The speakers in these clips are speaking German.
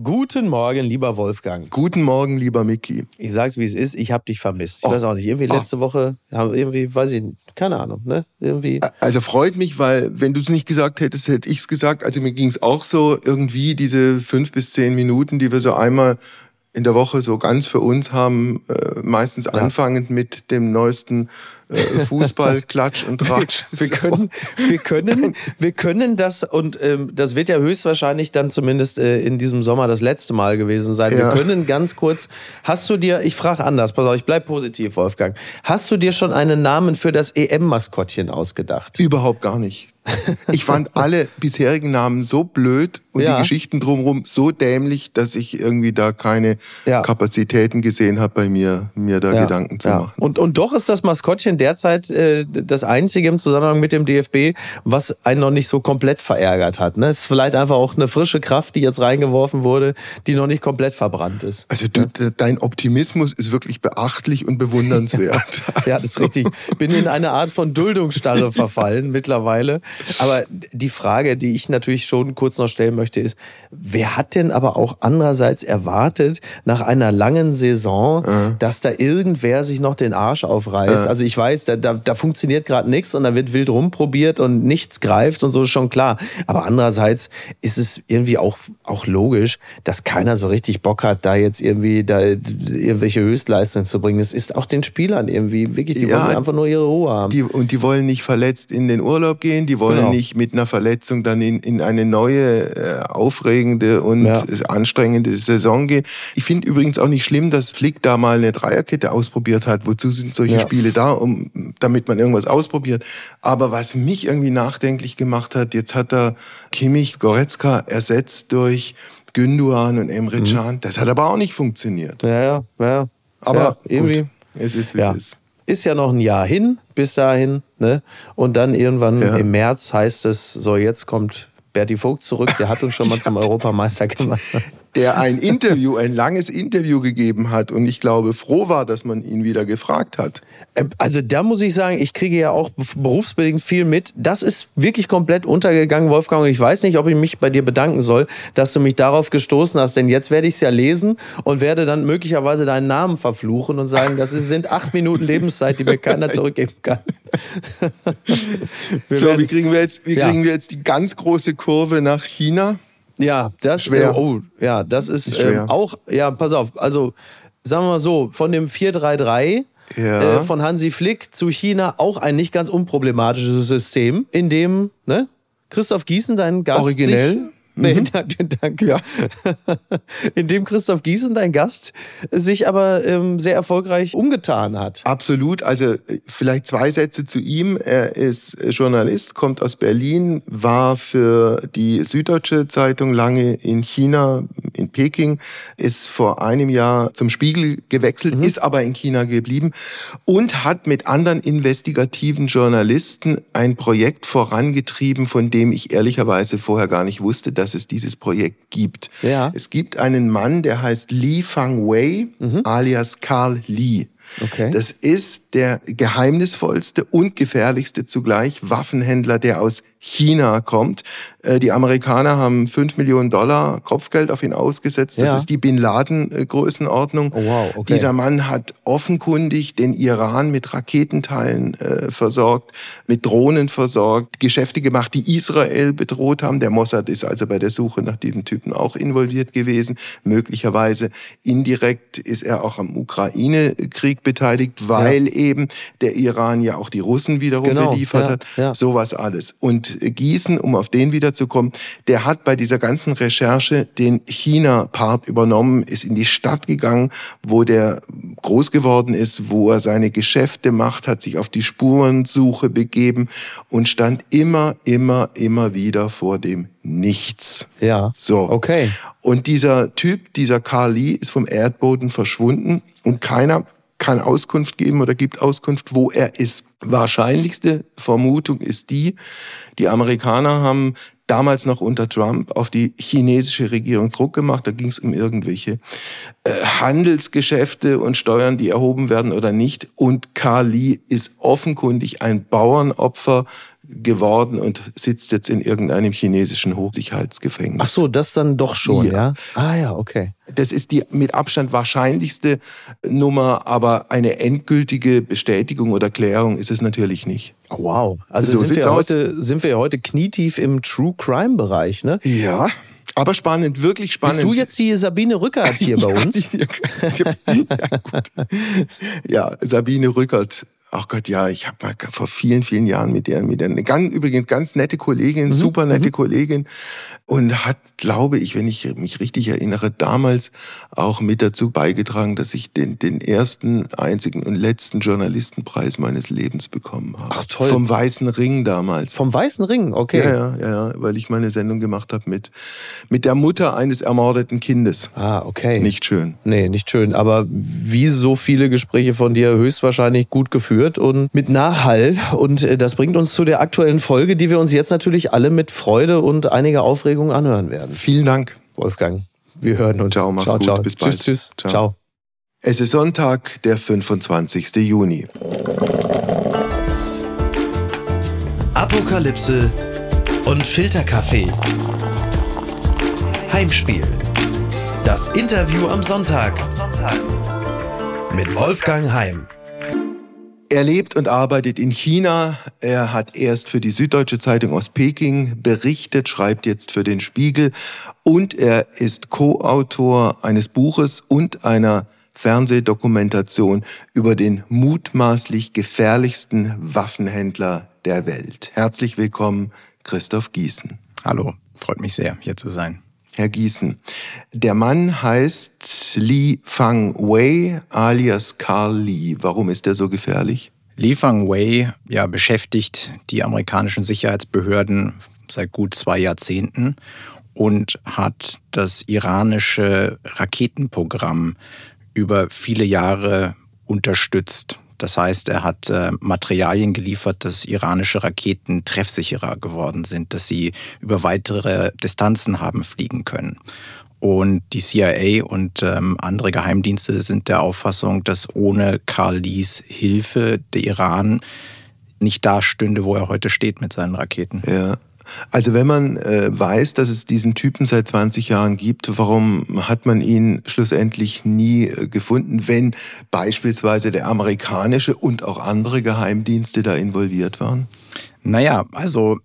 Guten Morgen, lieber Wolfgang. Guten Morgen, lieber Micky. Ich sag's wie es ist, ich hab dich vermisst. Ich oh. weiß auch nicht, irgendwie letzte oh. Woche, irgendwie, weiß ich, keine Ahnung, ne? Irgendwie. Also freut mich, weil wenn du es nicht gesagt hättest, hätte ich's gesagt. Also mir ging's auch so irgendwie diese fünf bis zehn Minuten, die wir so einmal in der Woche so ganz für uns haben, äh, meistens ja. anfangend mit dem neuesten Fußball, Klatsch und Tratsch. Wir, wir, können, wir, können, wir können das, und ähm, das wird ja höchstwahrscheinlich dann zumindest äh, in diesem Sommer das letzte Mal gewesen sein. Ja. Wir können ganz kurz, hast du dir, ich frage anders, pass auf, ich bleib positiv, Wolfgang. Hast du dir schon einen Namen für das EM-Maskottchen ausgedacht? Überhaupt gar nicht. Ich fand alle bisherigen Namen so blöd und ja. die Geschichten drumherum so dämlich, dass ich irgendwie da keine ja. Kapazitäten gesehen habe, bei mir, mir da. Gedanken zu machen. Und, und doch ist das Maskottchen derzeit äh, das einzige im Zusammenhang mit dem DFB, was einen noch nicht so komplett verärgert hat. Ne? Vielleicht einfach auch eine frische Kraft, die jetzt reingeworfen wurde, die noch nicht komplett verbrannt ist. Also du, dein Optimismus ist wirklich beachtlich und bewundernswert. ja, das ist richtig. Bin in eine Art von Duldungsstarre verfallen mittlerweile. Aber die Frage, die ich natürlich schon kurz noch stellen möchte, ist, wer hat denn aber auch andererseits erwartet, nach einer langen Saison, äh. dass da irgendwer sich noch den Arsch aufreißt? Äh. Also ich weiß, da, da, da funktioniert gerade nichts und da wird wild rumprobiert und nichts greift und so ist schon klar. Aber andererseits ist es irgendwie auch, auch logisch, dass keiner so richtig Bock hat, da jetzt irgendwie da irgendwelche Höchstleistungen zu bringen. Es ist auch den Spielern irgendwie wirklich, die ja, wollen einfach nur ihre Ruhe haben. Die, und die wollen nicht verletzt in den Urlaub gehen, die wollen wollen genau. nicht mit einer Verletzung dann in, in eine neue, äh, aufregende und ja. anstrengende Saison gehen. Ich finde übrigens auch nicht schlimm, dass Flick da mal eine Dreierkette ausprobiert hat. Wozu sind solche ja. Spiele da, um, damit man irgendwas ausprobiert? Aber was mich irgendwie nachdenklich gemacht hat, jetzt hat er Kimmich, Goretzka ersetzt durch Günduan und Emre mhm. Can. Mhm. Das hat aber auch nicht funktioniert. Ja, ja, ja. Aber ja, irgendwie. Gut, es ist, wie ja. es ist ist ja noch ein Jahr hin, bis dahin. Ne? Und dann irgendwann ja. im März heißt es, so jetzt kommt Berti Vogt zurück, der hat uns schon mal zum Europameister gemacht der ein Interview, ein langes Interview gegeben hat und ich glaube froh war, dass man ihn wieder gefragt hat. Äh, also da muss ich sagen, ich kriege ja auch berufsbedingt viel mit. Das ist wirklich komplett untergegangen, Wolfgang. Und ich weiß nicht, ob ich mich bei dir bedanken soll, dass du mich darauf gestoßen hast. Denn jetzt werde ich es ja lesen und werde dann möglicherweise deinen Namen verfluchen und sagen, das sind acht Minuten Lebenszeit, die mir keiner zurückgeben kann. so, wie kriegen, wir jetzt, wie kriegen wir jetzt die ganz große Kurve nach China? Ja, das schwer. Äh, oh, ja, das ist, ist äh, auch, ja, pass auf, also sagen wir mal so, von dem 433 ja. äh, von Hansi Flick zu China auch ein nicht ganz unproblematisches System, in dem ne, Christoph Gießen, dein Gast, Originell? Nee, mhm. danke. Ja. In dem Christoph Gießen, dein Gast, sich aber ähm, sehr erfolgreich umgetan hat. Absolut. Also äh, vielleicht zwei Sätze zu ihm. Er ist Journalist, kommt aus Berlin, war für die Süddeutsche Zeitung lange in China, in Peking, ist vor einem Jahr zum Spiegel gewechselt, mhm. ist aber in China geblieben und hat mit anderen investigativen Journalisten ein Projekt vorangetrieben, von dem ich ehrlicherweise vorher gar nicht wusste, dass dass es dieses Projekt gibt. Ja. Es gibt einen Mann, der heißt Li Fang Wei, mhm. alias Carl Li. Okay. Das ist der geheimnisvollste und gefährlichste zugleich Waffenhändler, der aus China kommt. Äh, die Amerikaner haben 5 Millionen Dollar Kopfgeld auf ihn ausgesetzt. Das ja. ist die Bin Laden-Größenordnung. Oh, wow, okay. Dieser Mann hat offenkundig den Iran mit Raketenteilen äh, versorgt, mit Drohnen versorgt, Geschäfte gemacht, die Israel bedroht haben. Der Mossad ist also bei der Suche nach diesem Typen auch involviert gewesen. Möglicherweise indirekt ist er auch am Ukraine-Krieg beteiligt, weil ja. eben der Iran ja auch die Russen wiederum genau. beliefert ja. hat. Sowas alles. Und Gießen, um auf den wiederzukommen, der hat bei dieser ganzen Recherche den China-Part übernommen, ist in die Stadt gegangen, wo der groß geworden ist, wo er seine Geschäfte macht, hat sich auf die Spurensuche begeben und stand immer, immer, immer wieder vor dem Nichts. Ja. So. Okay. Und dieser Typ, dieser Lee, ist vom Erdboden verschwunden und keiner kann Auskunft geben oder gibt Auskunft, wo er ist. Wahrscheinlichste Vermutung ist die, die Amerikaner haben damals noch unter Trump auf die chinesische Regierung Druck gemacht. Da ging es um irgendwelche äh, Handelsgeschäfte und Steuern, die erhoben werden oder nicht. Und Lee ist offenkundig ein Bauernopfer geworden und sitzt jetzt in irgendeinem chinesischen Hochsicherheitsgefängnis. Ach so, das dann doch schon, ja. ja? Ah ja, okay. Das ist die mit Abstand wahrscheinlichste Nummer, aber eine endgültige Bestätigung oder Klärung ist es natürlich nicht. Oh, wow. Also so sind, wir heute, sind wir heute knietief im True Crime Bereich, ne? Ja. Aber spannend, wirklich spannend. Bist du jetzt die Sabine Rückert hier bei uns? ja, ja, gut. ja, Sabine Rückert ach Gott, ja, ich habe mal vor vielen, vielen Jahren mit der, mit der, eine ganz, übrigens ganz nette Kollegin, mhm. super nette mhm. Kollegin und hat, glaube ich, wenn ich mich richtig erinnere, damals auch mit dazu beigetragen, dass ich den, den ersten, einzigen und letzten Journalistenpreis meines Lebens bekommen habe. Ach toll. Vom Weißen Ring damals. Vom Weißen Ring, okay. Ja, ja, ja, weil ich meine Sendung gemacht habe mit, mit der Mutter eines ermordeten Kindes. Ah, okay. Nicht schön. Nee, nicht schön, aber wie so viele Gespräche von dir höchstwahrscheinlich gut geführt geführt und mit Nachhall. Und äh, das bringt uns zu der aktuellen Folge, die wir uns jetzt natürlich alle mit Freude und einiger Aufregung anhören werden. Vielen Dank. Wolfgang, wir hören uns. Ciao, mach's ciao, gut. Ciao. Bis bald. Tschüss, tschüss. Ciao. ciao. Es ist Sonntag, der 25. Juni. Apokalypse und Filterkaffee. Heimspiel. Das Interview am Sonntag. Mit Wolfgang Heim. Er lebt und arbeitet in China. Er hat erst für die Süddeutsche Zeitung aus Peking berichtet, schreibt jetzt für den Spiegel und er ist Co-Autor eines Buches und einer Fernsehdokumentation über den mutmaßlich gefährlichsten Waffenhändler der Welt. Herzlich willkommen, Christoph Gießen. Hallo, freut mich sehr, hier zu sein. Herr Gießen. Der Mann heißt Li Fang Wei alias Carl Li. Warum ist er so gefährlich? Li Fang Wei ja, beschäftigt die amerikanischen Sicherheitsbehörden seit gut zwei Jahrzehnten und hat das iranische Raketenprogramm über viele Jahre unterstützt. Das heißt, er hat äh, Materialien geliefert, dass iranische Raketen treffsicherer geworden sind, dass sie über weitere Distanzen haben fliegen können. Und die CIA und ähm, andere Geheimdienste sind der Auffassung, dass ohne Karl Lees Hilfe der Iran nicht da stünde, wo er heute steht mit seinen Raketen. Ja. Also wenn man äh, weiß, dass es diesen Typen seit 20 Jahren gibt, warum hat man ihn schlussendlich nie äh, gefunden, wenn beispielsweise der amerikanische und auch andere Geheimdienste da involviert waren? Naja, also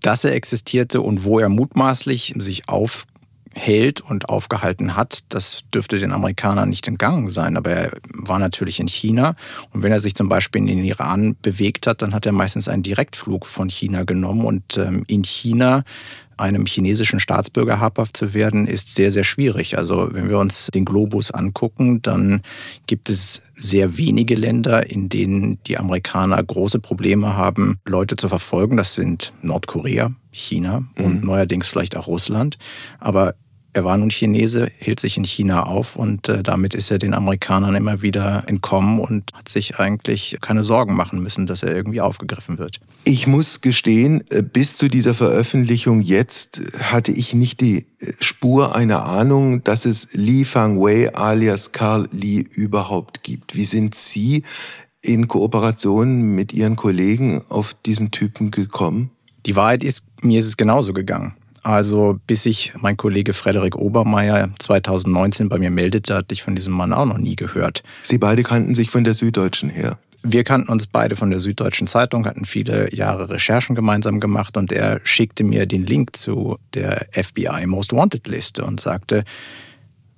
dass er existierte und wo er mutmaßlich sich auf hält und aufgehalten hat, das dürfte den Amerikanern nicht entgangen sein. Aber er war natürlich in China. Und wenn er sich zum Beispiel in den Iran bewegt hat, dann hat er meistens einen Direktflug von China genommen. Und ähm, in China einem chinesischen Staatsbürger habhaft zu werden, ist sehr, sehr schwierig. Also wenn wir uns den Globus angucken, dann gibt es sehr wenige Länder, in denen die Amerikaner große Probleme haben, Leute zu verfolgen. Das sind Nordkorea, China und mhm. neuerdings vielleicht auch Russland. Aber er war nun Chinese, hielt sich in China auf und äh, damit ist er den Amerikanern immer wieder entkommen und hat sich eigentlich keine Sorgen machen müssen, dass er irgendwie aufgegriffen wird. Ich muss gestehen, äh, bis zu dieser Veröffentlichung jetzt hatte ich nicht die äh, Spur einer Ahnung, dass es Li Fangwei alias Carl Li überhaupt gibt. Wie sind Sie in Kooperation mit Ihren Kollegen auf diesen Typen gekommen? Die Wahrheit ist, mir ist es genauso gegangen. Also bis sich mein Kollege Frederik Obermeier 2019 bei mir meldete, hatte ich von diesem Mann auch noch nie gehört. Sie beide kannten sich von der Süddeutschen her. Wir kannten uns beide von der Süddeutschen Zeitung, hatten viele Jahre Recherchen gemeinsam gemacht und er schickte mir den Link zu der FBI Most Wanted Liste und sagte,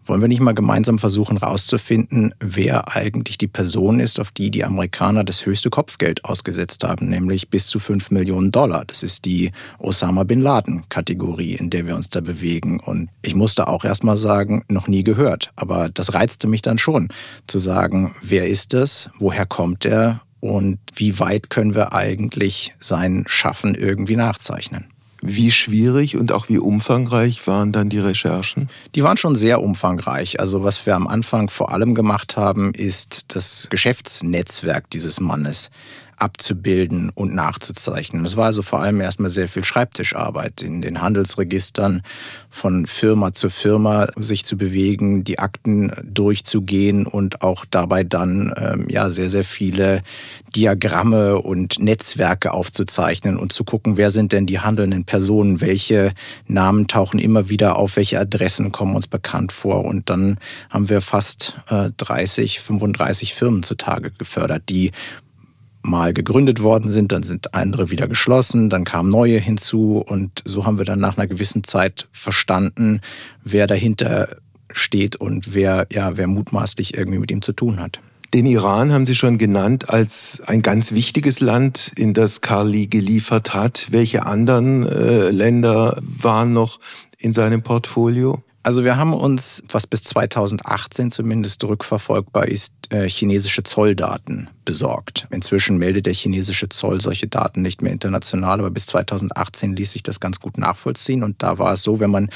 wollen wir nicht mal gemeinsam versuchen herauszufinden, wer eigentlich die Person ist, auf die die Amerikaner das höchste Kopfgeld ausgesetzt haben, nämlich bis zu 5 Millionen Dollar. Das ist die Osama bin Laden-Kategorie, in der wir uns da bewegen. Und ich musste auch erst mal sagen, noch nie gehört. Aber das reizte mich dann schon, zu sagen, wer ist es, woher kommt er und wie weit können wir eigentlich sein Schaffen irgendwie nachzeichnen. Wie schwierig und auch wie umfangreich waren dann die Recherchen? Die waren schon sehr umfangreich. Also was wir am Anfang vor allem gemacht haben, ist das Geschäftsnetzwerk dieses Mannes abzubilden und nachzuzeichnen. Es war also vor allem erstmal sehr viel Schreibtischarbeit in den Handelsregistern von Firma zu Firma sich zu bewegen, die Akten durchzugehen und auch dabei dann ähm, ja sehr sehr viele Diagramme und Netzwerke aufzuzeichnen und zu gucken, wer sind denn die handelnden Personen, welche Namen tauchen immer wieder auf, welche Adressen kommen uns bekannt vor und dann haben wir fast äh, 30, 35 Firmen zutage gefördert, die mal gegründet worden sind, dann sind andere wieder geschlossen, dann kamen neue hinzu und so haben wir dann nach einer gewissen Zeit verstanden, wer dahinter steht und wer, ja, wer mutmaßlich irgendwie mit ihm zu tun hat. Den Iran haben Sie schon genannt als ein ganz wichtiges Land, in das Carly geliefert hat. Welche anderen äh, Länder waren noch in seinem Portfolio? Also wir haben uns, was bis 2018 zumindest rückverfolgbar ist, äh, chinesische Zolldaten besorgt. Inzwischen meldet der chinesische Zoll solche Daten nicht mehr international, aber bis 2018 ließ sich das ganz gut nachvollziehen. Und da war es so, wenn man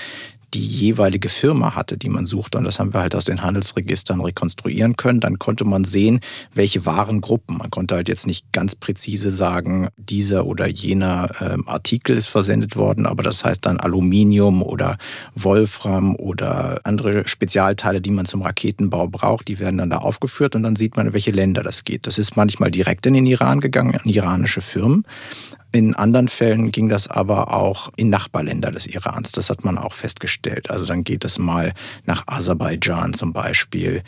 die jeweilige Firma hatte, die man suchte. Und das haben wir halt aus den Handelsregistern rekonstruieren können. Dann konnte man sehen, welche Warengruppen. Man konnte halt jetzt nicht ganz präzise sagen, dieser oder jener ähm, Artikel ist versendet worden, aber das heißt dann Aluminium oder Wolfram oder andere Spezialteile, die man zum Raketenbau braucht, die werden dann da aufgeführt und dann sieht man, in welche Länder das geht. Das ist manchmal direkt in den Iran gegangen, an iranische Firmen. In anderen Fällen ging das aber auch in Nachbarländer des Irans. Das hat man auch festgestellt. Also dann geht es mal nach Aserbaidschan zum Beispiel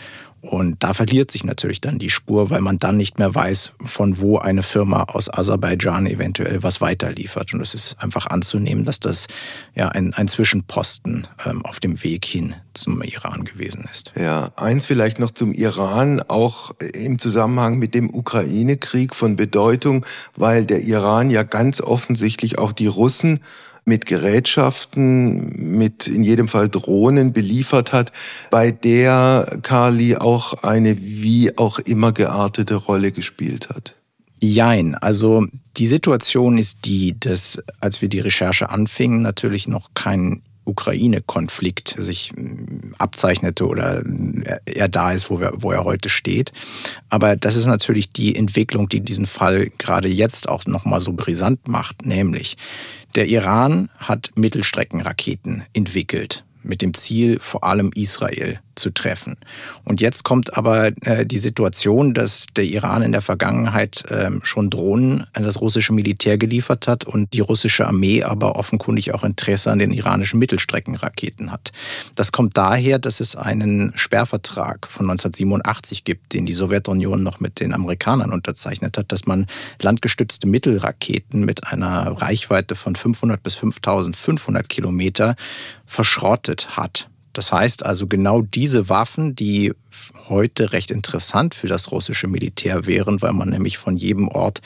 und da verliert sich natürlich dann die Spur, weil man dann nicht mehr weiß, von wo eine Firma aus Aserbaidschan eventuell was weiterliefert. Und es ist einfach anzunehmen, dass das ja ein, ein Zwischenposten ähm, auf dem Weg hin zum Iran gewesen ist. Ja, eins vielleicht noch zum Iran, auch im Zusammenhang mit dem Ukraine-Krieg von Bedeutung, weil der Iran ja ganz offensichtlich auch die Russen mit Gerätschaften, mit in jedem Fall Drohnen beliefert hat, bei der Carly auch eine wie auch immer geartete Rolle gespielt hat. Jein, also die Situation ist die, dass als wir die Recherche anfingen, natürlich noch kein Ukraine-Konflikt sich mm, abzeichnete oder er da ist, wo, wir, wo er heute steht. Aber das ist natürlich die Entwicklung, die diesen Fall gerade jetzt auch nochmal so brisant macht, nämlich der Iran hat Mittelstreckenraketen entwickelt mit dem Ziel, vor allem Israel zu treffen. Und jetzt kommt aber äh, die Situation, dass der Iran in der Vergangenheit äh, schon Drohnen an das russische Militär geliefert hat und die russische Armee aber offenkundig auch Interesse an den iranischen Mittelstreckenraketen hat. Das kommt daher, dass es einen Sperrvertrag von 1987 gibt, den die Sowjetunion noch mit den Amerikanern unterzeichnet hat, dass man landgestützte Mittelraketen mit einer Reichweite von 500 bis 5500 Kilometer verschrottet hat. Das heißt also genau diese Waffen, die heute recht interessant für das russische Militär wären, weil man nämlich von jedem Ort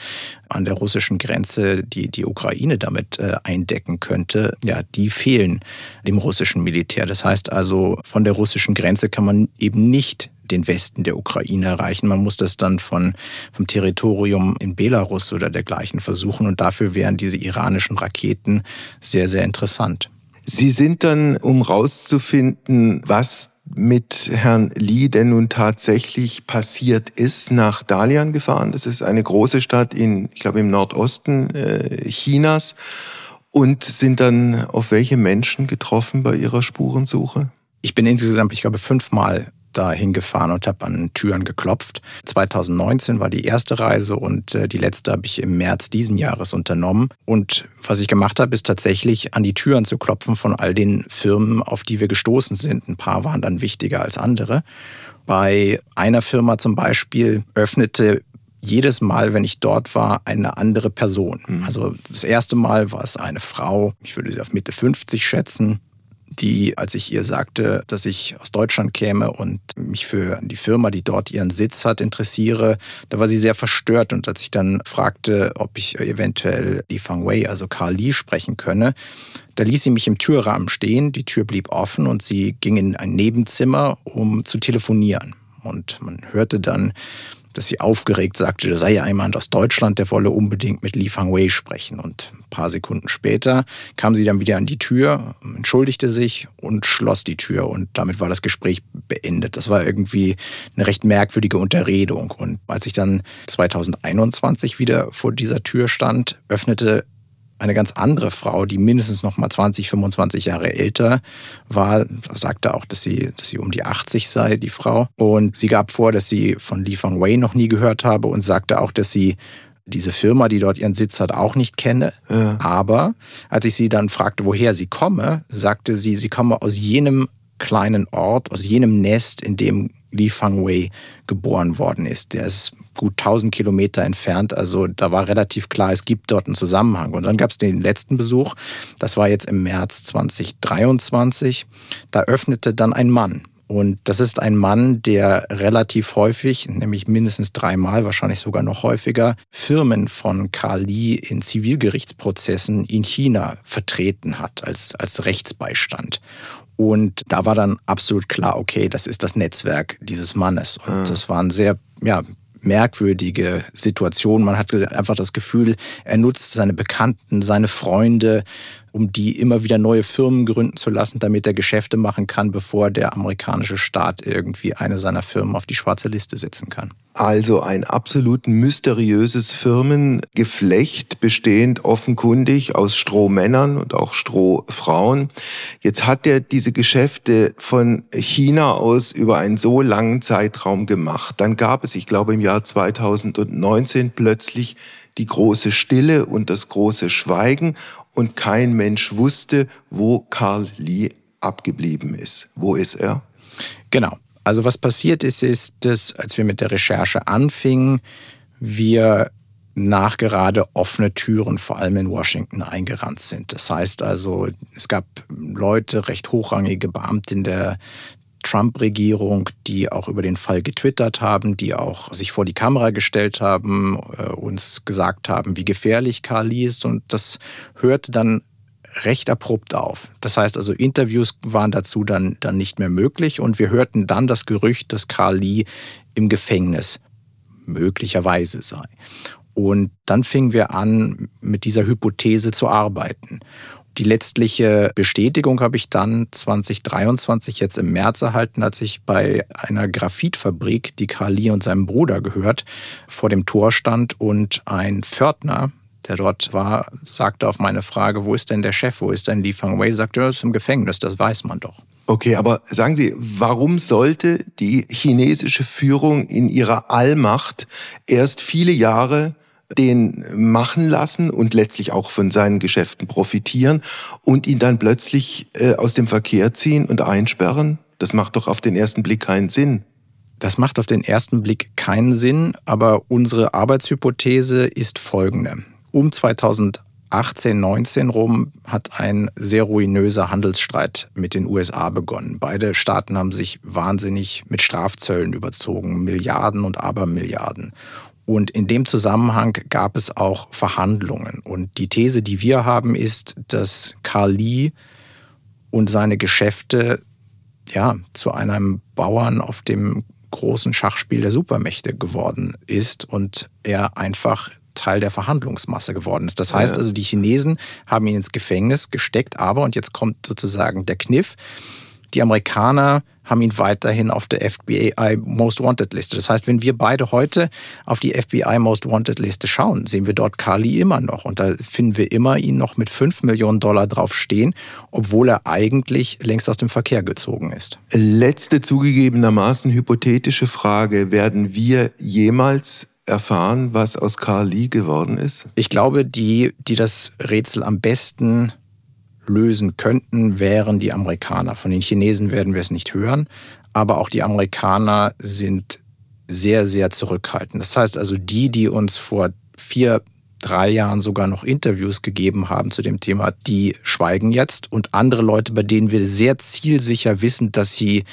an der russischen Grenze die, die Ukraine damit äh, eindecken könnte, ja, die fehlen dem russischen Militär. Das heißt also, von der russischen Grenze kann man eben nicht den Westen der Ukraine erreichen. Man muss das dann von, vom Territorium in Belarus oder dergleichen versuchen und dafür wären diese iranischen Raketen sehr, sehr interessant. Sie sind dann, um rauszufinden, was mit Herrn Li denn nun tatsächlich passiert ist, nach Dalian gefahren. Das ist eine große Stadt in, ich glaube, im Nordosten äh, Chinas. Und sind dann auf welche Menschen getroffen bei Ihrer Spurensuche? Ich bin insgesamt, ich glaube, fünfmal da hingefahren und habe an Türen geklopft. 2019 war die erste Reise und äh, die letzte habe ich im März diesen Jahres unternommen. Und was ich gemacht habe, ist tatsächlich an die Türen zu klopfen von all den Firmen, auf die wir gestoßen sind. Ein paar waren dann wichtiger als andere. Bei einer Firma zum Beispiel öffnete jedes Mal, wenn ich dort war, eine andere Person. Mhm. Also das erste Mal war es eine Frau, ich würde sie auf Mitte 50 schätzen die, als ich ihr sagte, dass ich aus Deutschland käme und mich für die Firma, die dort ihren Sitz hat, interessiere, da war sie sehr verstört. Und als ich dann fragte, ob ich eventuell die Fang Wei, also Carl Li, sprechen könne, da ließ sie mich im Türrahmen stehen, die Tür blieb offen und sie ging in ein Nebenzimmer, um zu telefonieren. Und man hörte dann dass sie aufgeregt sagte, da sei ja jemand aus Deutschland, der wolle unbedingt mit Li Fangwei sprechen. Und ein paar Sekunden später kam sie dann wieder an die Tür, entschuldigte sich und schloss die Tür. Und damit war das Gespräch beendet. Das war irgendwie eine recht merkwürdige Unterredung. Und als ich dann 2021 wieder vor dieser Tür stand, öffnete eine ganz andere Frau, die mindestens noch mal 20, 25 Jahre älter war, sagte auch, dass sie, dass sie um die 80 sei, die Frau. Und sie gab vor, dass sie von Li Fang Wei noch nie gehört habe und sagte auch, dass sie diese Firma, die dort ihren Sitz hat, auch nicht kenne. Ja. Aber als ich sie dann fragte, woher sie komme, sagte sie, sie komme aus jenem kleinen Ort, aus jenem Nest, in dem Li Fang Wei geboren worden ist. Der ist gut 1000 Kilometer entfernt. Also da war relativ klar, es gibt dort einen Zusammenhang. Und dann gab es den letzten Besuch, das war jetzt im März 2023. Da öffnete dann ein Mann. Und das ist ein Mann, der relativ häufig, nämlich mindestens dreimal, wahrscheinlich sogar noch häufiger, Firmen von Lee in Zivilgerichtsprozessen in China vertreten hat als, als Rechtsbeistand. Und da war dann absolut klar, okay, das ist das Netzwerk dieses Mannes. Und ah. das war ein sehr ja, merkwürdige Situation. Man hatte einfach das Gefühl, er nutzt seine Bekannten, seine Freunde, um die immer wieder neue Firmen gründen zu lassen, damit er Geschäfte machen kann, bevor der amerikanische Staat irgendwie eine seiner Firmen auf die schwarze Liste setzen kann. Also ein absolut mysteriöses Firmengeflecht, bestehend offenkundig aus Strohmännern und auch Strohfrauen. Jetzt hat er diese Geschäfte von China aus über einen so langen Zeitraum gemacht. Dann gab es, ich glaube im Jahr 2019 plötzlich die große Stille und das große Schweigen und kein Mensch wusste, wo Karl Lee abgeblieben ist. Wo ist er? Genau. Also was passiert ist, ist, dass als wir mit der Recherche anfingen, wir nachgerade offene Türen vor allem in Washington eingerannt sind. Das heißt also, es gab Leute, recht hochrangige Beamte in der Trump-Regierung, die auch über den Fall getwittert haben, die auch sich vor die Kamera gestellt haben, äh, uns gesagt haben, wie gefährlich Lee ist. Und das hörte dann recht abrupt auf. Das heißt also, Interviews waren dazu dann, dann nicht mehr möglich und wir hörten dann das Gerücht, dass Lee im Gefängnis möglicherweise sei. Und dann fingen wir an, mit dieser Hypothese zu arbeiten. Die letztliche Bestätigung habe ich dann 2023 jetzt im März erhalten, als ich bei einer Graphitfabrik, die Karl Lee und seinem Bruder gehört, vor dem Tor stand und ein Pförtner, der dort war, sagte auf meine Frage, wo ist denn der Chef, wo ist denn Li Fangwei, sagte, er ist im Gefängnis, das weiß man doch. Okay, aber sagen Sie, warum sollte die chinesische Führung in ihrer Allmacht erst viele Jahre den machen lassen und letztlich auch von seinen Geschäften profitieren und ihn dann plötzlich äh, aus dem Verkehr ziehen und einsperren? Das macht doch auf den ersten Blick keinen Sinn. Das macht auf den ersten Blick keinen Sinn, aber unsere Arbeitshypothese ist folgende. Um 2018, 19 rum hat ein sehr ruinöser Handelsstreit mit den USA begonnen. Beide Staaten haben sich wahnsinnig mit Strafzöllen überzogen, Milliarden und Abermilliarden. Und in dem Zusammenhang gab es auch Verhandlungen. Und die These, die wir haben, ist, dass Lee und seine Geschäfte ja, zu einem Bauern auf dem großen Schachspiel der Supermächte geworden ist und er einfach Teil der Verhandlungsmasse geworden ist. Das heißt also, die Chinesen haben ihn ins Gefängnis gesteckt, aber, und jetzt kommt sozusagen der Kniff, die Amerikaner haben ihn weiterhin auf der FBI Most Wanted Liste. Das heißt, wenn wir beide heute auf die FBI Most Wanted Liste schauen, sehen wir dort Carly immer noch. Und da finden wir immer ihn noch mit 5 Millionen Dollar drauf stehen, obwohl er eigentlich längst aus dem Verkehr gezogen ist. Letzte zugegebenermaßen hypothetische Frage. Werden wir jemals erfahren, was aus Lee geworden ist? Ich glaube, die, die das Rätsel am besten lösen könnten, wären die Amerikaner. Von den Chinesen werden wir es nicht hören, aber auch die Amerikaner sind sehr, sehr zurückhaltend. Das heißt also, die, die uns vor vier drei Jahren sogar noch Interviews gegeben haben zu dem Thema, die schweigen jetzt. Und andere Leute, bei denen wir sehr zielsicher wissen, dass sie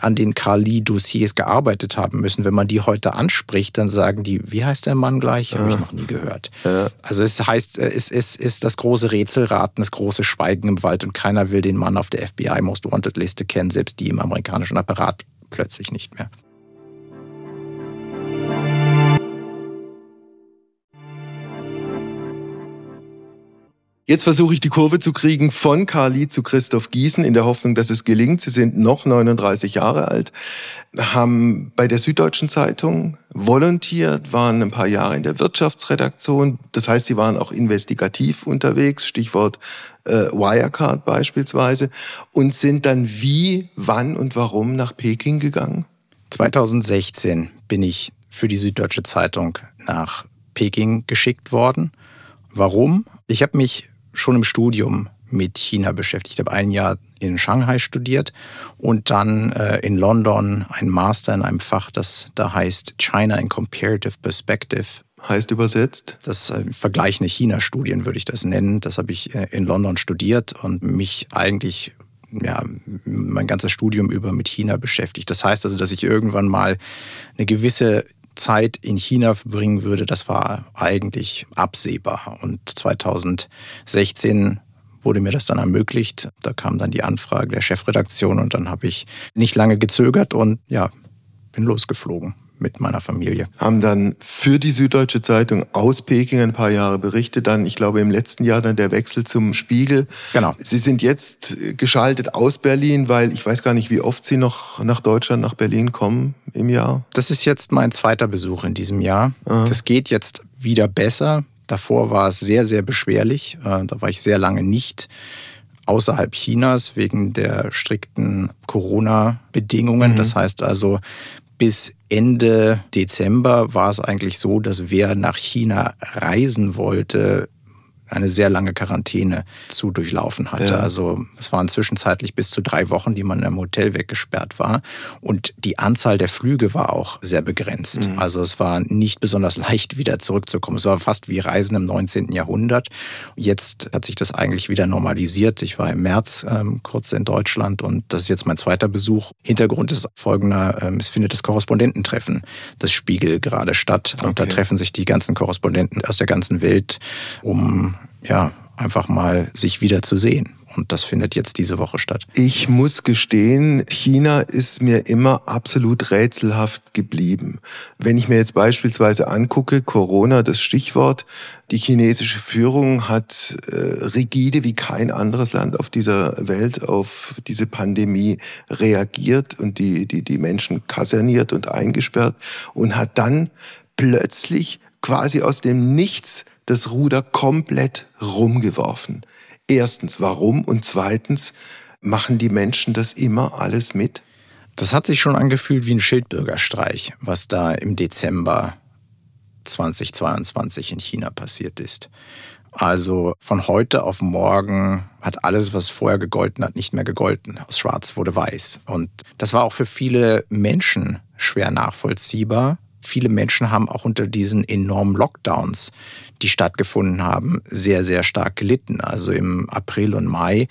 an den Carly-Dossiers gearbeitet haben müssen, wenn man die heute anspricht, dann sagen die, wie heißt der Mann gleich? Habe ich noch nie gehört. Ja. Also es heißt, es ist, ist das große Rätselraten, das große Schweigen im Wald und keiner will den Mann auf der FBI Most Wanted Liste kennen, selbst die im amerikanischen Apparat plötzlich nicht mehr. Jetzt versuche ich die Kurve zu kriegen von Carly zu Christoph Gießen in der Hoffnung, dass es gelingt. Sie sind noch 39 Jahre alt, haben bei der Süddeutschen Zeitung volontiert, waren ein paar Jahre in der Wirtschaftsredaktion. Das heißt, sie waren auch investigativ unterwegs, Stichwort äh, Wirecard beispielsweise, und sind dann wie, wann und warum nach Peking gegangen? 2016 bin ich für die Süddeutsche Zeitung nach Peking geschickt worden. Warum? Ich habe mich schon im Studium mit China beschäftigt. Ich habe ein Jahr in Shanghai studiert und dann äh, in London ein Master in einem Fach, das da heißt China in Comparative Perspective. Heißt übersetzt? Das äh, vergleichende China-Studien würde ich das nennen. Das habe ich äh, in London studiert und mich eigentlich ja, mein ganzes Studium über mit China beschäftigt. Das heißt also, dass ich irgendwann mal eine gewisse Zeit in China verbringen würde, das war eigentlich absehbar. Und 2016 wurde mir das dann ermöglicht. Da kam dann die Anfrage der Chefredaktion und dann habe ich nicht lange gezögert und ja, bin losgeflogen mit meiner Familie. Haben dann für die Süddeutsche Zeitung aus Peking ein paar Jahre berichtet. Dann, ich glaube, im letzten Jahr dann der Wechsel zum Spiegel. Genau. Sie sind jetzt geschaltet aus Berlin, weil ich weiß gar nicht, wie oft Sie noch nach Deutschland, nach Berlin kommen im Jahr. Das ist jetzt mein zweiter Besuch in diesem Jahr. Aha. Das geht jetzt wieder besser. Davor war es sehr, sehr beschwerlich. Äh, da war ich sehr lange nicht außerhalb Chinas wegen der strikten Corona-Bedingungen. Mhm. Das heißt also, bis Ende Dezember war es eigentlich so, dass wer nach China reisen wollte, eine sehr lange Quarantäne zu durchlaufen hatte. Ja. Also es waren zwischenzeitlich bis zu drei Wochen, die man im Hotel weggesperrt war. Und die Anzahl der Flüge war auch sehr begrenzt. Mhm. Also es war nicht besonders leicht, wieder zurückzukommen. Es war fast wie Reisen im 19. Jahrhundert. Jetzt hat sich das eigentlich wieder normalisiert. Ich war im März ähm, kurz in Deutschland und das ist jetzt mein zweiter Besuch. Hintergrund ist folgender, ähm, es findet das Korrespondententreffen des Spiegel gerade statt. Und okay. da treffen sich die ganzen Korrespondenten aus der ganzen Welt, um ja, einfach mal sich wieder zu sehen. Und das findet jetzt diese Woche statt. Ich muss gestehen, China ist mir immer absolut rätselhaft geblieben. Wenn ich mir jetzt beispielsweise angucke, Corona, das Stichwort, die chinesische Führung hat äh, rigide wie kein anderes Land auf dieser Welt auf diese Pandemie reagiert und die, die, die Menschen kaserniert und eingesperrt und hat dann plötzlich quasi aus dem Nichts das Ruder komplett rumgeworfen. Erstens, warum? Und zweitens, machen die Menschen das immer alles mit? Das hat sich schon angefühlt wie ein Schildbürgerstreich, was da im Dezember 2022 in China passiert ist. Also von heute auf morgen hat alles, was vorher gegolten hat, nicht mehr gegolten. Aus Schwarz wurde weiß. Und das war auch für viele Menschen schwer nachvollziehbar. Viele Menschen haben auch unter diesen enormen Lockdowns die stattgefunden haben, sehr, sehr stark gelitten. Also im April und Mai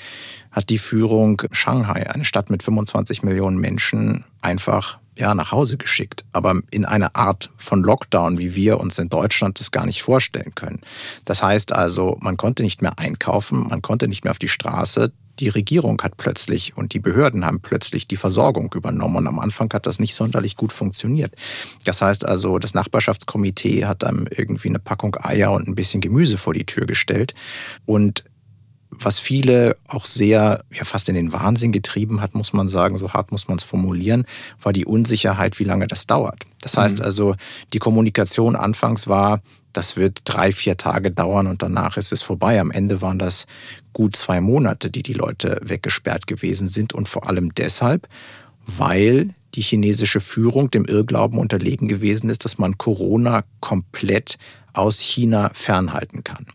hat die Führung Shanghai, eine Stadt mit 25 Millionen Menschen, einfach ja, nach Hause geschickt, aber in einer Art von Lockdown, wie wir uns in Deutschland das gar nicht vorstellen können. Das heißt also, man konnte nicht mehr einkaufen, man konnte nicht mehr auf die Straße die Regierung hat plötzlich und die Behörden haben plötzlich die Versorgung übernommen. Und am Anfang hat das nicht sonderlich gut funktioniert. Das heißt also, das Nachbarschaftskomitee hat dann irgendwie eine Packung Eier und ein bisschen Gemüse vor die Tür gestellt. Und was viele auch sehr, ja fast in den Wahnsinn getrieben hat, muss man sagen, so hart muss man es formulieren, war die Unsicherheit, wie lange das dauert. Das heißt mhm. also, die Kommunikation anfangs war, das wird drei, vier Tage dauern und danach ist es vorbei. Am Ende waren das gut zwei Monate, die die Leute weggesperrt gewesen sind und vor allem deshalb, weil die chinesische Führung dem Irrglauben unterlegen gewesen ist, dass man Corona komplett aus China fernhalten kann.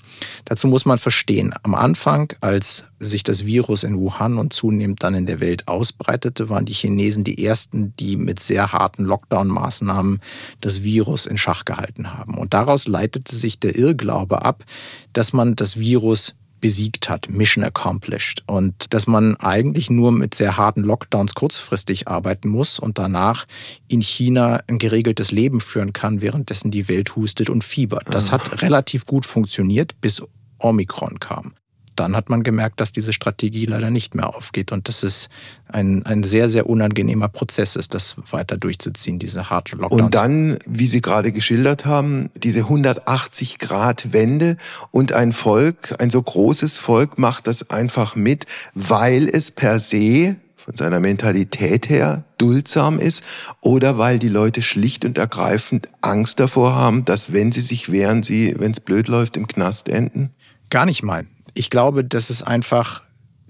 Dazu muss man verstehen, am Anfang, als sich das Virus in Wuhan und zunehmend dann in der Welt ausbreitete, waren die Chinesen die ersten, die mit sehr harten Lockdown-Maßnahmen das Virus in Schach gehalten haben. Und daraus leitete sich der Irrglaube ab, dass man das Virus besiegt hat, Mission accomplished. Und dass man eigentlich nur mit sehr harten Lockdowns kurzfristig arbeiten muss und danach in China ein geregeltes Leben führen kann, währenddessen die Welt hustet und fiebert. Das hat relativ gut funktioniert, bis Omikron kam. Dann hat man gemerkt, dass diese Strategie leider nicht mehr aufgeht und dass es ein, ein sehr, sehr unangenehmer Prozess ist, das weiter durchzuziehen, diese harte Lockdowns. Und dann, wie Sie gerade geschildert haben, diese 180 Grad Wende und ein Volk, ein so großes Volk macht das einfach mit, weil es per se von seiner Mentalität her duldsam ist oder weil die Leute schlicht und ergreifend Angst davor haben, dass wenn sie sich wehren, sie, wenn es blöd läuft, im Knast enden? Gar nicht mal. Ich glaube, das ist einfach,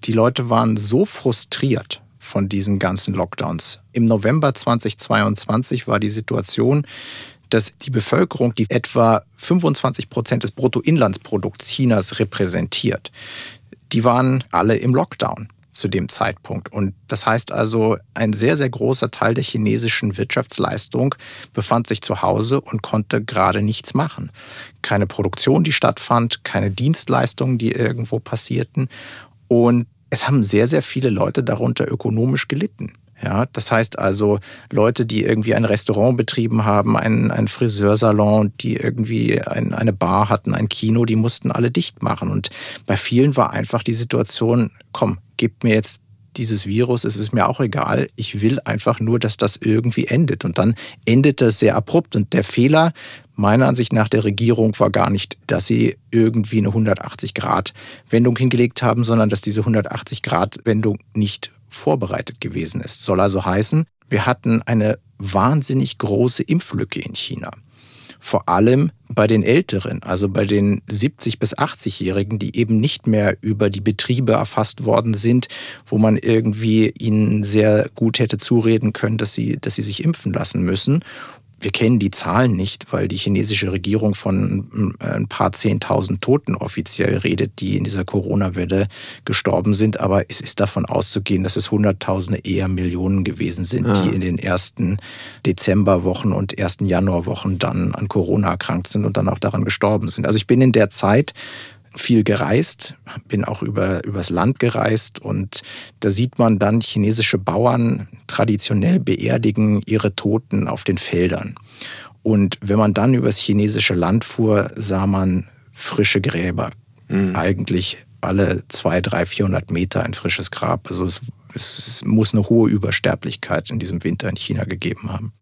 die Leute waren so frustriert von diesen ganzen Lockdowns. Im November 2022 war die Situation, dass die Bevölkerung, die etwa 25 Prozent des Bruttoinlandsprodukts Chinas repräsentiert, die waren alle im Lockdown zu dem Zeitpunkt. Und das heißt also, ein sehr, sehr großer Teil der chinesischen Wirtschaftsleistung befand sich zu Hause und konnte gerade nichts machen. Keine Produktion, die stattfand, keine Dienstleistungen, die irgendwo passierten. Und es haben sehr, sehr viele Leute darunter ökonomisch gelitten. Ja, das heißt also Leute, die irgendwie ein Restaurant betrieben haben, einen, Friseursalon, die irgendwie ein, eine Bar hatten, ein Kino, die mussten alle dicht machen. Und bei vielen war einfach die Situation, komm, gib mir jetzt dieses Virus, es ist mir auch egal. Ich will einfach nur, dass das irgendwie endet. Und dann endet das sehr abrupt. Und der Fehler meiner Ansicht nach der Regierung war gar nicht, dass sie irgendwie eine 180-Grad-Wendung hingelegt haben, sondern dass diese 180-Grad-Wendung nicht vorbereitet gewesen ist. Soll also heißen, wir hatten eine wahnsinnig große Impflücke in China. Vor allem bei den Älteren, also bei den 70 bis 80-Jährigen, die eben nicht mehr über die Betriebe erfasst worden sind, wo man irgendwie ihnen sehr gut hätte zureden können, dass sie, dass sie sich impfen lassen müssen wir kennen die Zahlen nicht, weil die chinesische Regierung von äh, ein paar Zehntausend Toten offiziell redet, die in dieser Corona-Welle gestorben sind. Aber es ist davon auszugehen, dass es Hunderttausende, eher Millionen gewesen sind, ja. die in den ersten Dezemberwochen und ersten Januarwochen dann an Corona erkrankt sind und dann auch daran gestorben sind. Also ich bin in der Zeit viel gereist, bin auch über, übers Land gereist und da sieht man dann chinesische Bauern traditionell beerdigen ihre Toten auf den Feldern. Und wenn man dann übers chinesische Land fuhr, sah man frische Gräber. Mhm. Eigentlich alle zwei, drei, vierhundert Meter ein frisches Grab. Also es, es muss eine hohe Übersterblichkeit in diesem Winter in China gegeben haben.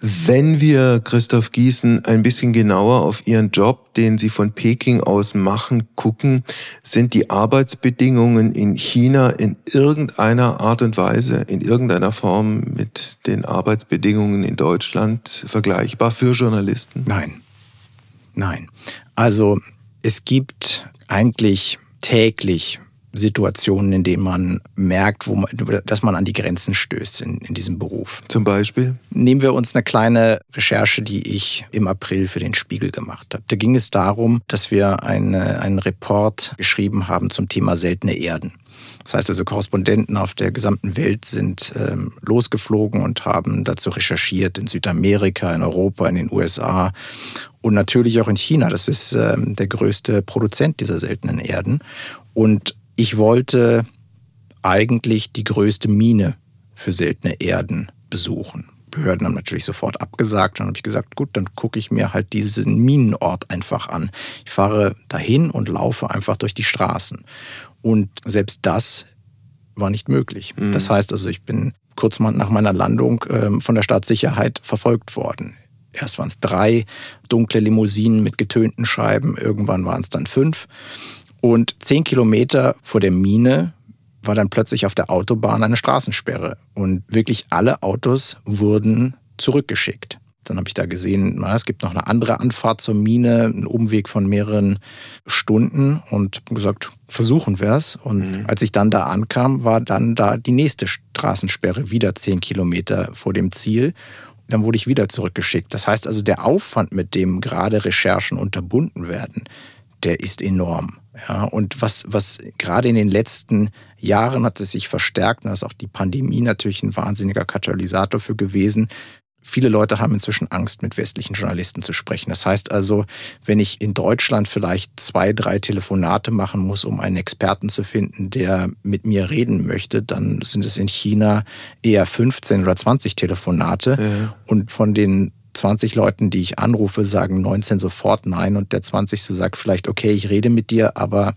Wenn wir, Christoph Gießen, ein bisschen genauer auf Ihren Job, den Sie von Peking aus machen, gucken, sind die Arbeitsbedingungen in China in irgendeiner Art und Weise, in irgendeiner Form mit den Arbeitsbedingungen in Deutschland vergleichbar für Journalisten? Nein. Nein. Also es gibt eigentlich täglich Situationen, in denen man merkt, wo man, dass man an die Grenzen stößt in, in diesem Beruf. Zum Beispiel? Nehmen wir uns eine kleine Recherche, die ich im April für den Spiegel gemacht habe. Da ging es darum, dass wir eine, einen Report geschrieben haben zum Thema seltene Erden. Das heißt also, Korrespondenten auf der gesamten Welt sind ähm, losgeflogen und haben dazu recherchiert in Südamerika, in Europa, in den USA und natürlich auch in China. Das ist ähm, der größte Produzent dieser seltenen Erden. Und ich wollte eigentlich die größte Mine für seltene Erden besuchen. Behörden haben natürlich sofort abgesagt. Dann habe ich gesagt, gut, dann gucke ich mir halt diesen Minenort einfach an. Ich fahre dahin und laufe einfach durch die Straßen. Und selbst das war nicht möglich. Mhm. Das heißt also, ich bin kurz mal nach meiner Landung ähm, von der Staatssicherheit verfolgt worden. Erst waren es drei dunkle Limousinen mit getönten Scheiben, irgendwann waren es dann fünf. Und zehn Kilometer vor der Mine war dann plötzlich auf der Autobahn eine Straßensperre. Und wirklich alle Autos wurden zurückgeschickt. Dann habe ich da gesehen, na, es gibt noch eine andere Anfahrt zur Mine, einen Umweg von mehreren Stunden und gesagt, versuchen wir es. Und mhm. als ich dann da ankam, war dann da die nächste Straßensperre, wieder zehn Kilometer vor dem Ziel. Dann wurde ich wieder zurückgeschickt. Das heißt also, der Aufwand, mit dem gerade Recherchen unterbunden werden, der ist enorm. Ja, und was, was gerade in den letzten Jahren hat es sich verstärkt, und da ist auch die Pandemie natürlich ein wahnsinniger Katalysator für gewesen. Viele Leute haben inzwischen Angst, mit westlichen Journalisten zu sprechen. Das heißt also, wenn ich in Deutschland vielleicht zwei, drei Telefonate machen muss, um einen Experten zu finden, der mit mir reden möchte, dann sind es in China eher 15 oder 20 Telefonate. Ja. Und von den 20 Leuten, die ich anrufe, sagen 19 sofort nein und der 20. sagt vielleicht, okay, ich rede mit dir, aber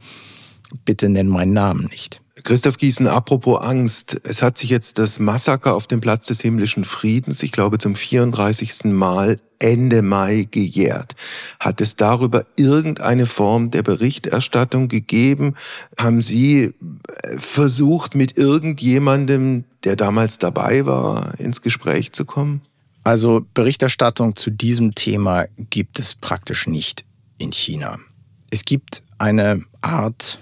bitte nenn meinen Namen nicht. Christoph Gießen, apropos Angst. Es hat sich jetzt das Massaker auf dem Platz des himmlischen Friedens, ich glaube zum 34. Mal Ende Mai gejährt. Hat es darüber irgendeine Form der Berichterstattung gegeben? Haben Sie äh, versucht, mit irgendjemandem, der damals dabei war, ins Gespräch zu kommen? Also Berichterstattung zu diesem Thema gibt es praktisch nicht in China. Es gibt eine Art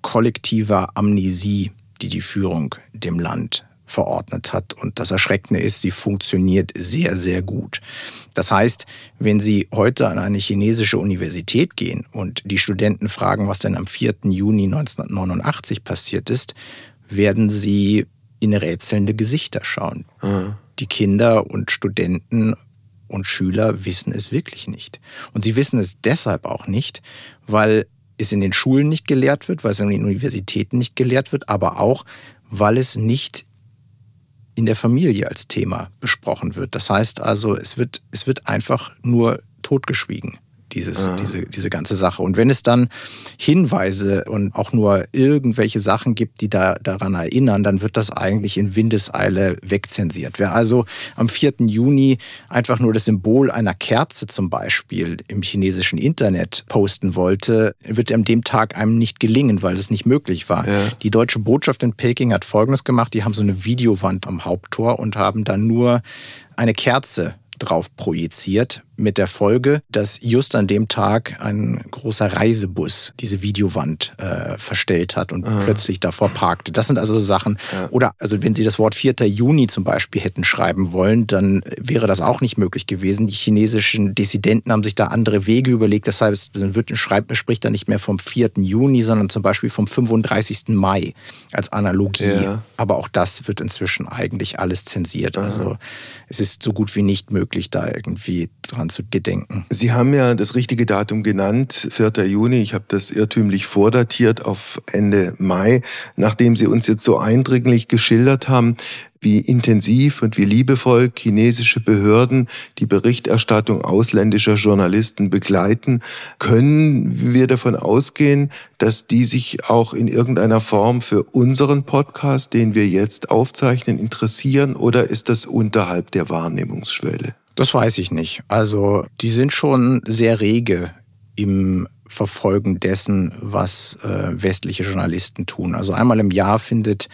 kollektiver Amnesie, die die Führung dem Land verordnet hat. Und das Erschreckende ist, sie funktioniert sehr, sehr gut. Das heißt, wenn Sie heute an eine chinesische Universität gehen und die Studenten fragen, was denn am 4. Juni 1989 passiert ist, werden Sie in rätselnde Gesichter schauen. Mhm. Die Kinder und Studenten und Schüler wissen es wirklich nicht. Und sie wissen es deshalb auch nicht, weil es in den Schulen nicht gelehrt wird, weil es in den Universitäten nicht gelehrt wird, aber auch, weil es nicht in der Familie als Thema besprochen wird. Das heißt also, es wird, es wird einfach nur totgeschwiegen dieses, ah. diese, diese ganze Sache. Und wenn es dann Hinweise und auch nur irgendwelche Sachen gibt, die da daran erinnern, dann wird das eigentlich in Windeseile wegzensiert. Wer also am 4. Juni einfach nur das Symbol einer Kerze zum Beispiel im chinesischen Internet posten wollte, wird an dem Tag einem nicht gelingen, weil es nicht möglich war. Ja. Die deutsche Botschaft in Peking hat Folgendes gemacht. Die haben so eine Videowand am Haupttor und haben dann nur eine Kerze drauf projiziert, mit der Folge, dass just an dem Tag ein großer Reisebus diese Videowand äh, verstellt hat und Aha. plötzlich davor parkte. Das sind also so Sachen. Ja. Oder also wenn Sie das Wort 4. Juni zum Beispiel hätten schreiben wollen, dann wäre das auch nicht möglich gewesen. Die chinesischen Dissidenten haben sich da andere Wege überlegt. Das heißt, man wird schreibt, spricht da nicht mehr vom 4. Juni, sondern zum Beispiel vom 35. Mai als Analogie. Ja. Aber auch das wird inzwischen eigentlich alles zensiert. Aha. Also es ist so gut wie nicht möglich, da irgendwie dran zu gedenken. Sie haben ja das richtige Datum genannt, 4. Juni. Ich habe das irrtümlich vordatiert auf Ende Mai, nachdem Sie uns jetzt so eindringlich geschildert haben, wie intensiv und wie liebevoll chinesische Behörden die Berichterstattung ausländischer Journalisten begleiten, können wir davon ausgehen, dass die sich auch in irgendeiner Form für unseren Podcast, den wir jetzt aufzeichnen, interessieren oder ist das unterhalb der Wahrnehmungsschwelle? Das weiß ich nicht. Also die sind schon sehr rege im Verfolgen dessen, was äh, westliche Journalisten tun. Also einmal im Jahr findet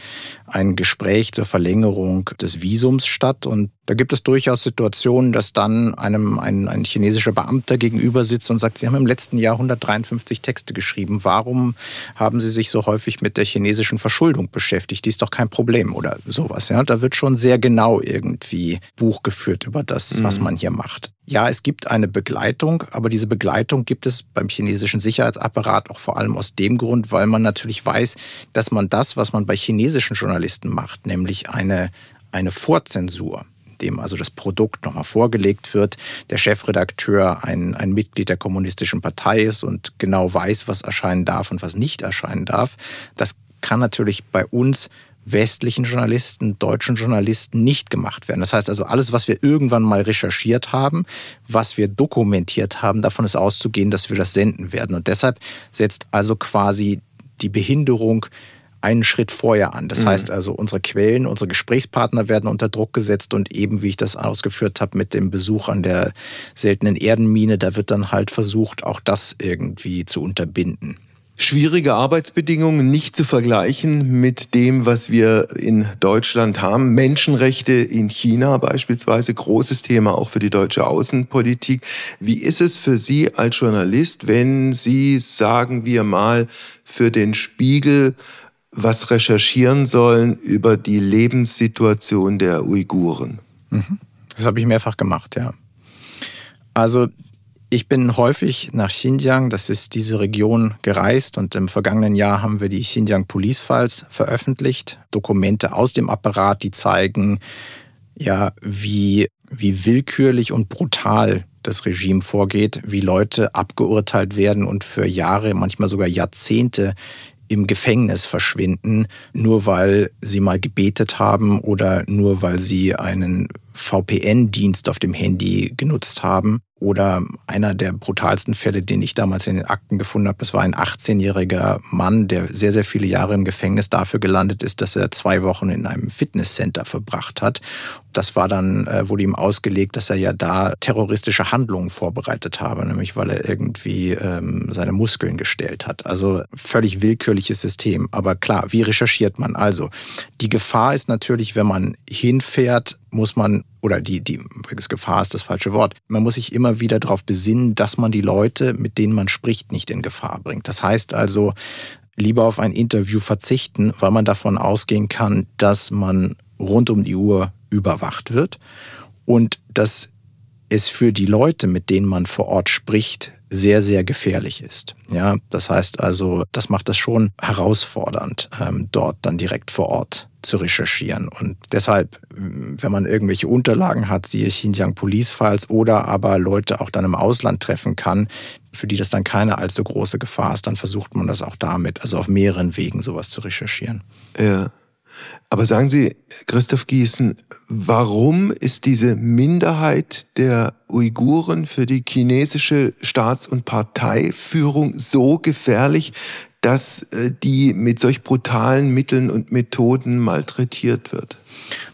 ein Gespräch zur Verlängerung des Visums statt und da gibt es durchaus Situationen, dass dann einem ein, ein chinesischer Beamter gegenüber sitzt und sagt, Sie haben im letzten Jahr 153 Texte geschrieben. Warum haben Sie sich so häufig mit der chinesischen Verschuldung beschäftigt? Die ist doch kein Problem oder sowas. Ja, da wird schon sehr genau irgendwie Buch geführt über das, mhm. was man hier macht. Ja, es gibt eine Begleitung, aber diese Begleitung gibt es beim chinesischen Sicherheitsapparat auch vor allem aus dem Grund, weil man natürlich weiß, dass man das, was man bei chinesischen Journalisten macht, nämlich eine, eine Vorzensur, dem also das Produkt nochmal vorgelegt wird, der Chefredakteur ein, ein Mitglied der kommunistischen Partei ist und genau weiß, was erscheinen darf und was nicht erscheinen darf, das kann natürlich bei uns westlichen Journalisten, deutschen Journalisten nicht gemacht werden. Das heißt also, alles, was wir irgendwann mal recherchiert haben, was wir dokumentiert haben, davon ist auszugehen, dass wir das senden werden. Und deshalb setzt also quasi die Behinderung einen Schritt vorher an. Das mhm. heißt also, unsere Quellen, unsere Gesprächspartner werden unter Druck gesetzt und eben, wie ich das ausgeführt habe, mit dem Besuch an der seltenen Erdenmine, da wird dann halt versucht, auch das irgendwie zu unterbinden schwierige Arbeitsbedingungen nicht zu vergleichen mit dem, was wir in Deutschland haben. Menschenrechte in China beispielsweise, großes Thema auch für die deutsche Außenpolitik. Wie ist es für Sie als Journalist, wenn Sie, sagen wir mal, für den Spiegel was recherchieren sollen über die Lebenssituation der Uiguren? Mhm. Das habe ich mehrfach gemacht, ja. Also ich bin häufig nach Xinjiang, das ist diese Region, gereist und im vergangenen Jahr haben wir die Xinjiang Police Files veröffentlicht. Dokumente aus dem Apparat, die zeigen, ja, wie, wie willkürlich und brutal das Regime vorgeht, wie Leute abgeurteilt werden und für Jahre, manchmal sogar Jahrzehnte im Gefängnis verschwinden, nur weil sie mal gebetet haben oder nur weil sie einen VPN-Dienst auf dem Handy genutzt haben. Oder einer der brutalsten Fälle, den ich damals in den Akten gefunden habe, das war ein 18-jähriger Mann, der sehr, sehr viele Jahre im Gefängnis dafür gelandet ist, dass er zwei Wochen in einem Fitnesscenter verbracht hat. Das war dann, äh, wurde ihm ausgelegt, dass er ja da terroristische Handlungen vorbereitet habe, nämlich weil er irgendwie ähm, seine Muskeln gestellt hat. Also völlig willkürliches System. Aber klar, wie recherchiert man? Also die Gefahr ist natürlich, wenn man hinfährt, muss man, oder die, die übrigens Gefahr ist das falsche Wort, man muss sich immer wieder darauf besinnen, dass man die Leute, mit denen man spricht, nicht in Gefahr bringt. Das heißt also, lieber auf ein Interview verzichten, weil man davon ausgehen kann, dass man rund um die Uhr überwacht wird und dass es für die Leute, mit denen man vor Ort spricht, sehr, sehr gefährlich ist. Ja, das heißt also, das macht es schon herausfordernd, ähm, dort dann direkt vor Ort zu recherchieren. Und deshalb, wenn man irgendwelche Unterlagen hat, siehe Xinjiang Police Files oder aber Leute auch dann im Ausland treffen kann, für die das dann keine allzu große Gefahr ist, dann versucht man das auch damit, also auf mehreren Wegen sowas zu recherchieren. Ja. Aber sagen Sie, Christoph Gießen, warum ist diese Minderheit der Uiguren für die chinesische Staats- und Parteiführung so gefährlich, dass äh, die mit solch brutalen Mitteln und Methoden malträtiert wird?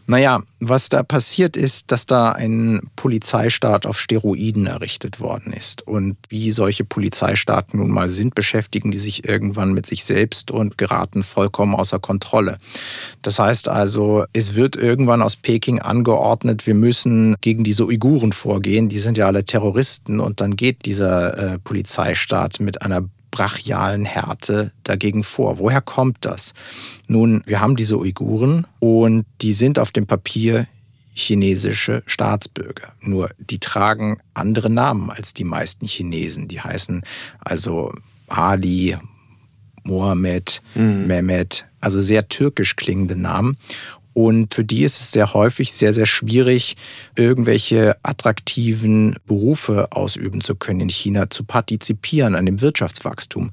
Naja, was da passiert ist, dass da ein Polizeistaat auf Steroiden errichtet worden ist. Und wie solche Polizeistaaten nun mal sind, beschäftigen die sich irgendwann mit sich selbst und geraten vollkommen außer Kontrolle. Das heißt also, es wird irgendwann aus Peking angeordnet, wir müssen gegen diese Uiguren vorgehen. Die sind ja alle Terroristen. Und dann geht dieser äh, Polizeistaat mit einer brachialen Härte dagegen vor. Woher kommt das? Nun, wir haben diese Uiguren und die sind auf dem Papier chinesische Staatsbürger. Nur die tragen andere Namen als die meisten Chinesen. Die heißen also Ali, Mohammed, mhm. Mehmet, also sehr türkisch klingende Namen. Und für die ist es sehr häufig sehr, sehr schwierig, irgendwelche attraktiven Berufe ausüben zu können in China, zu partizipieren an dem Wirtschaftswachstum,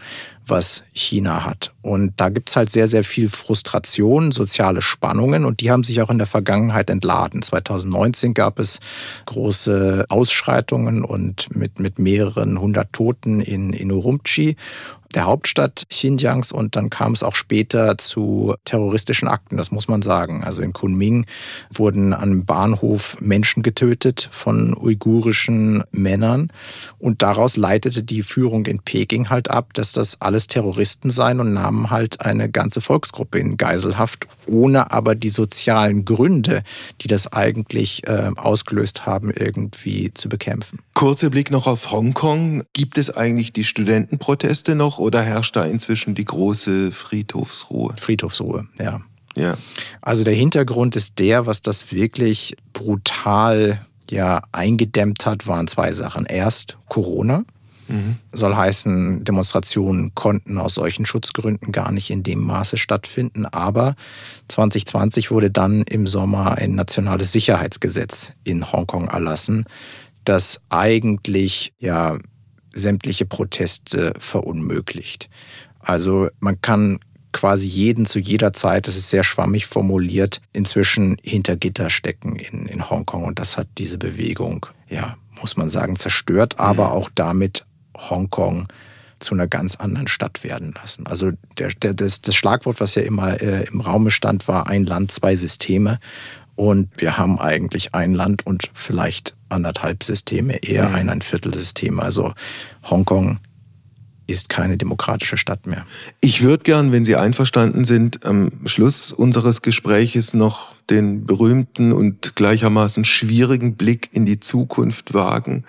was China hat. Und da gibt es halt sehr, sehr viel Frustration, soziale Spannungen und die haben sich auch in der Vergangenheit entladen. 2019 gab es große Ausschreitungen und mit, mit mehreren hundert Toten in, in Urumqi der Hauptstadt Xinjiangs und dann kam es auch später zu terroristischen Akten, das muss man sagen. Also in Kunming wurden am Bahnhof Menschen getötet von uigurischen Männern und daraus leitete die Führung in Peking halt ab, dass das alles Terroristen seien und nahmen halt eine ganze Volksgruppe in Geiselhaft, ohne aber die sozialen Gründe, die das eigentlich äh, ausgelöst haben, irgendwie zu bekämpfen. Kurzer Blick noch auf Hongkong. Gibt es eigentlich die Studentenproteste noch? oder herrscht da inzwischen die große Friedhofsruhe? Friedhofsruhe, ja. Ja. Also der Hintergrund ist der, was das wirklich brutal ja eingedämmt hat, waren zwei Sachen. Erst Corona. Mhm. Soll heißen, Demonstrationen konnten aus solchen Schutzgründen gar nicht in dem Maße stattfinden. Aber 2020 wurde dann im Sommer ein nationales Sicherheitsgesetz in Hongkong erlassen, das eigentlich ja sämtliche Proteste verunmöglicht. Also man kann quasi jeden zu jeder Zeit, das ist sehr schwammig formuliert, inzwischen hinter Gitter stecken in, in Hongkong. Und das hat diese Bewegung, ja, muss man sagen, zerstört, aber mhm. auch damit Hongkong zu einer ganz anderen Stadt werden lassen. Also der, der, das, das Schlagwort, was ja immer äh, im Raume stand, war ein Land, zwei Systeme. Und wir haben eigentlich ein Land und vielleicht anderthalb Systeme, eher mhm. ein, ein Viertel Systeme. Also Hongkong ist keine demokratische Stadt mehr. Ich würde gern, wenn Sie einverstanden sind, am Schluss unseres Gespräches noch den berühmten und gleichermaßen schwierigen Blick in die Zukunft wagen.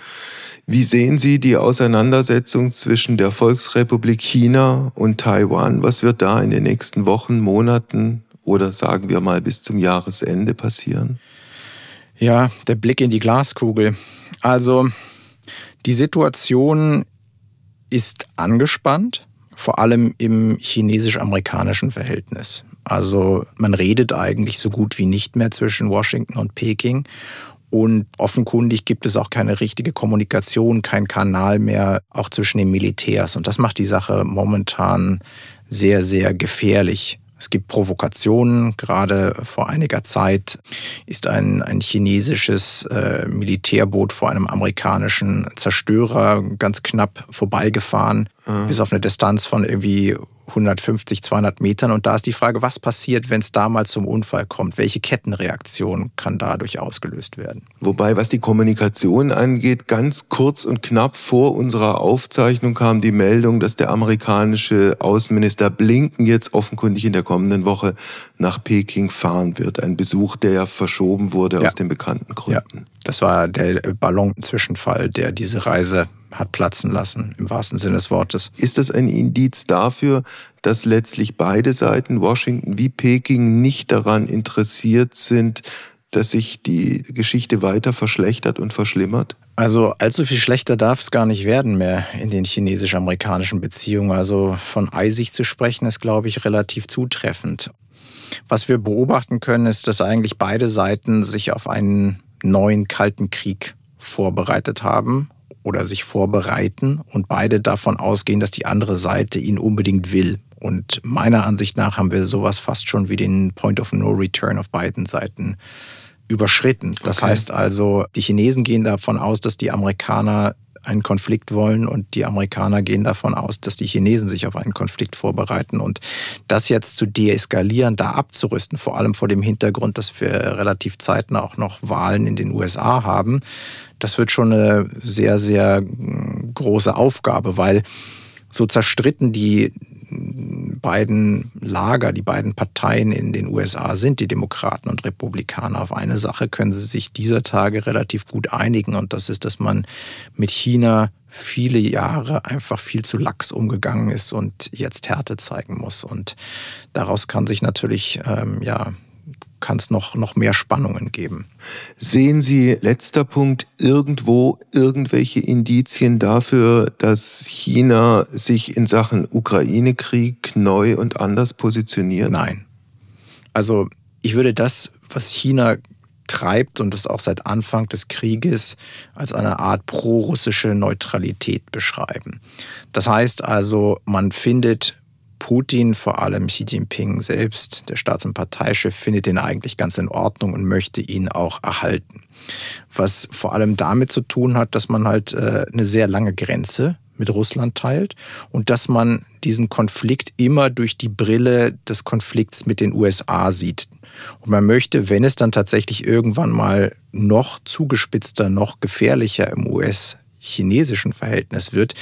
Wie sehen Sie die Auseinandersetzung zwischen der Volksrepublik China und Taiwan? Was wird da in den nächsten Wochen, Monaten oder sagen wir mal bis zum Jahresende passieren? Ja, der Blick in die Glaskugel. Also die Situation ist angespannt, vor allem im chinesisch-amerikanischen Verhältnis. Also man redet eigentlich so gut wie nicht mehr zwischen Washington und Peking. Und offenkundig gibt es auch keine richtige Kommunikation, kein Kanal mehr, auch zwischen den Militärs. Und das macht die Sache momentan sehr, sehr gefährlich Es gibt Provokationen. Gerade vor einiger Zeit ist ein, ein chinesisches äh, Militärboot vor einem amerikanischen Zerstörer ganz knapp vorbeigefahren, mhm. bis auf eine Distanz von irgendwie 150, 200 Metern. Und da ist die Frage, was passiert, wenn es da mal zum Unfall kommt? Welche Kettenreaktion kann dadurch ausgelöst werden? Wobei, was die Kommunikation angeht, ganz kurz und knapp vor unserer Aufzeichnung kam die Meldung, dass der amerikanische Außenminister Blinken jetzt offenkundig in der kommenden Woche nach Peking fahren wird. Ein Besuch, der ja verschoben wurde ja. aus den bekannten Gründen. Ja. Das war der Ballon-Zwischenfall, der diese Reise hat platzen lassen, im wahrsten Sinne des Wortes. Ist das ein Indiz dafür, dass letztlich beide Seiten, Washington wie Peking, nicht daran interessiert sind, dass sich die Geschichte weiter verschlechtert und verschlimmert? Also allzu viel schlechter darf es gar nicht werden mehr in den chinesisch-amerikanischen Beziehungen. Also von eisig zu sprechen ist, glaube ich, relativ zutreffend. Was wir beobachten können, ist, dass eigentlich beide Seiten sich auf einen neuen Kalten Krieg vorbereitet haben oder sich vorbereiten und beide davon ausgehen, dass die andere Seite ihn unbedingt will. Und meiner Ansicht nach haben wir sowas fast schon wie den Point of No Return auf beiden Seiten überschritten. Das okay. heißt also, die Chinesen gehen davon aus, dass die Amerikaner einen Konflikt wollen und die Amerikaner gehen davon aus, dass die Chinesen sich auf einen Konflikt vorbereiten. Und das jetzt zu deeskalieren, da abzurüsten, vor allem vor dem Hintergrund, dass wir relativ zeitnah auch noch Wahlen in den USA haben, das wird schon eine sehr, sehr große Aufgabe, weil so zerstritten die beiden Lager, die beiden Parteien in den USA sind, die Demokraten und Republikaner. Auf eine Sache können sie sich dieser Tage relativ gut einigen und das ist, dass man mit China viele Jahre einfach viel zu lax umgegangen ist und jetzt Härte zeigen muss. Und daraus kann sich natürlich ähm, ja kann es noch, noch mehr Spannungen geben. Sehen Sie, letzter Punkt, irgendwo irgendwelche Indizien dafür, dass China sich in Sachen Ukraine-Krieg neu und anders positioniert? Nein. Also ich würde das, was China treibt und das auch seit Anfang des Krieges als eine Art pro-russische Neutralität beschreiben. Das heißt also, man findet Putin, vor allem Xi Jinping selbst, der Staats- und Parteichef, findet ihn eigentlich ganz in Ordnung und möchte ihn auch erhalten. Was vor allem damit zu tun hat, dass man halt äh, eine sehr lange Grenze mit Russland teilt und dass man diesen Konflikt immer durch die Brille des Konflikts mit den USA sieht. Und man möchte, wenn es dann tatsächlich irgendwann mal noch zugespitzter, noch gefährlicher im US chinesischen Verhältnis wird,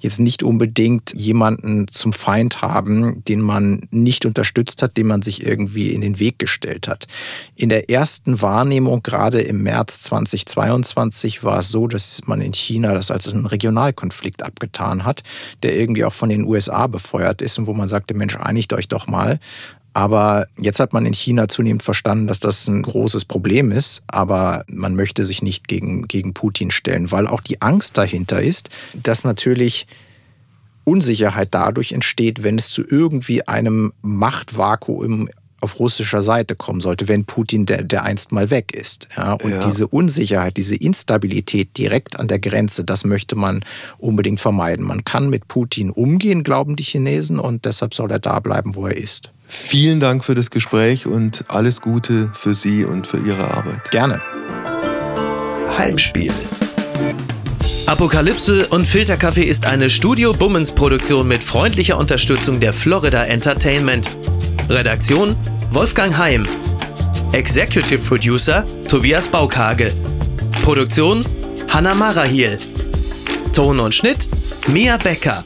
jetzt nicht unbedingt jemanden zum Feind haben, den man nicht unterstützt hat, den man sich irgendwie in den Weg gestellt hat. In der ersten Wahrnehmung, gerade im März 2022, war es so, dass man in China das als einen Regionalkonflikt abgetan hat, der irgendwie auch von den USA befeuert ist und wo man sagte, Mensch, einigt euch doch mal. Aber jetzt hat man in China zunehmend verstanden, dass das ein großes Problem ist. Aber man möchte sich nicht gegen, gegen Putin stellen, weil auch die Angst dahinter ist, dass natürlich Unsicherheit dadurch entsteht, wenn es zu irgendwie einem Machtvakuum auf russischer Seite kommen sollte, wenn Putin der, der einst mal weg ist. Ja, und ja. diese Unsicherheit, diese Instabilität direkt an der Grenze, das möchte man unbedingt vermeiden. Man kann mit Putin umgehen, glauben die Chinesen, und deshalb soll er da bleiben, wo er ist. Vielen Dank für das Gespräch und alles Gute für Sie und für Ihre Arbeit. Gerne. Heimspiel. Apokalypse und Filterkaffee ist eine Studio Bummens Produktion mit freundlicher Unterstützung der Florida Entertainment. Redaktion Wolfgang Heim. Executive Producer Tobias Baukage. Produktion Hanna Marahiel. Ton und Schnitt Mia Becker.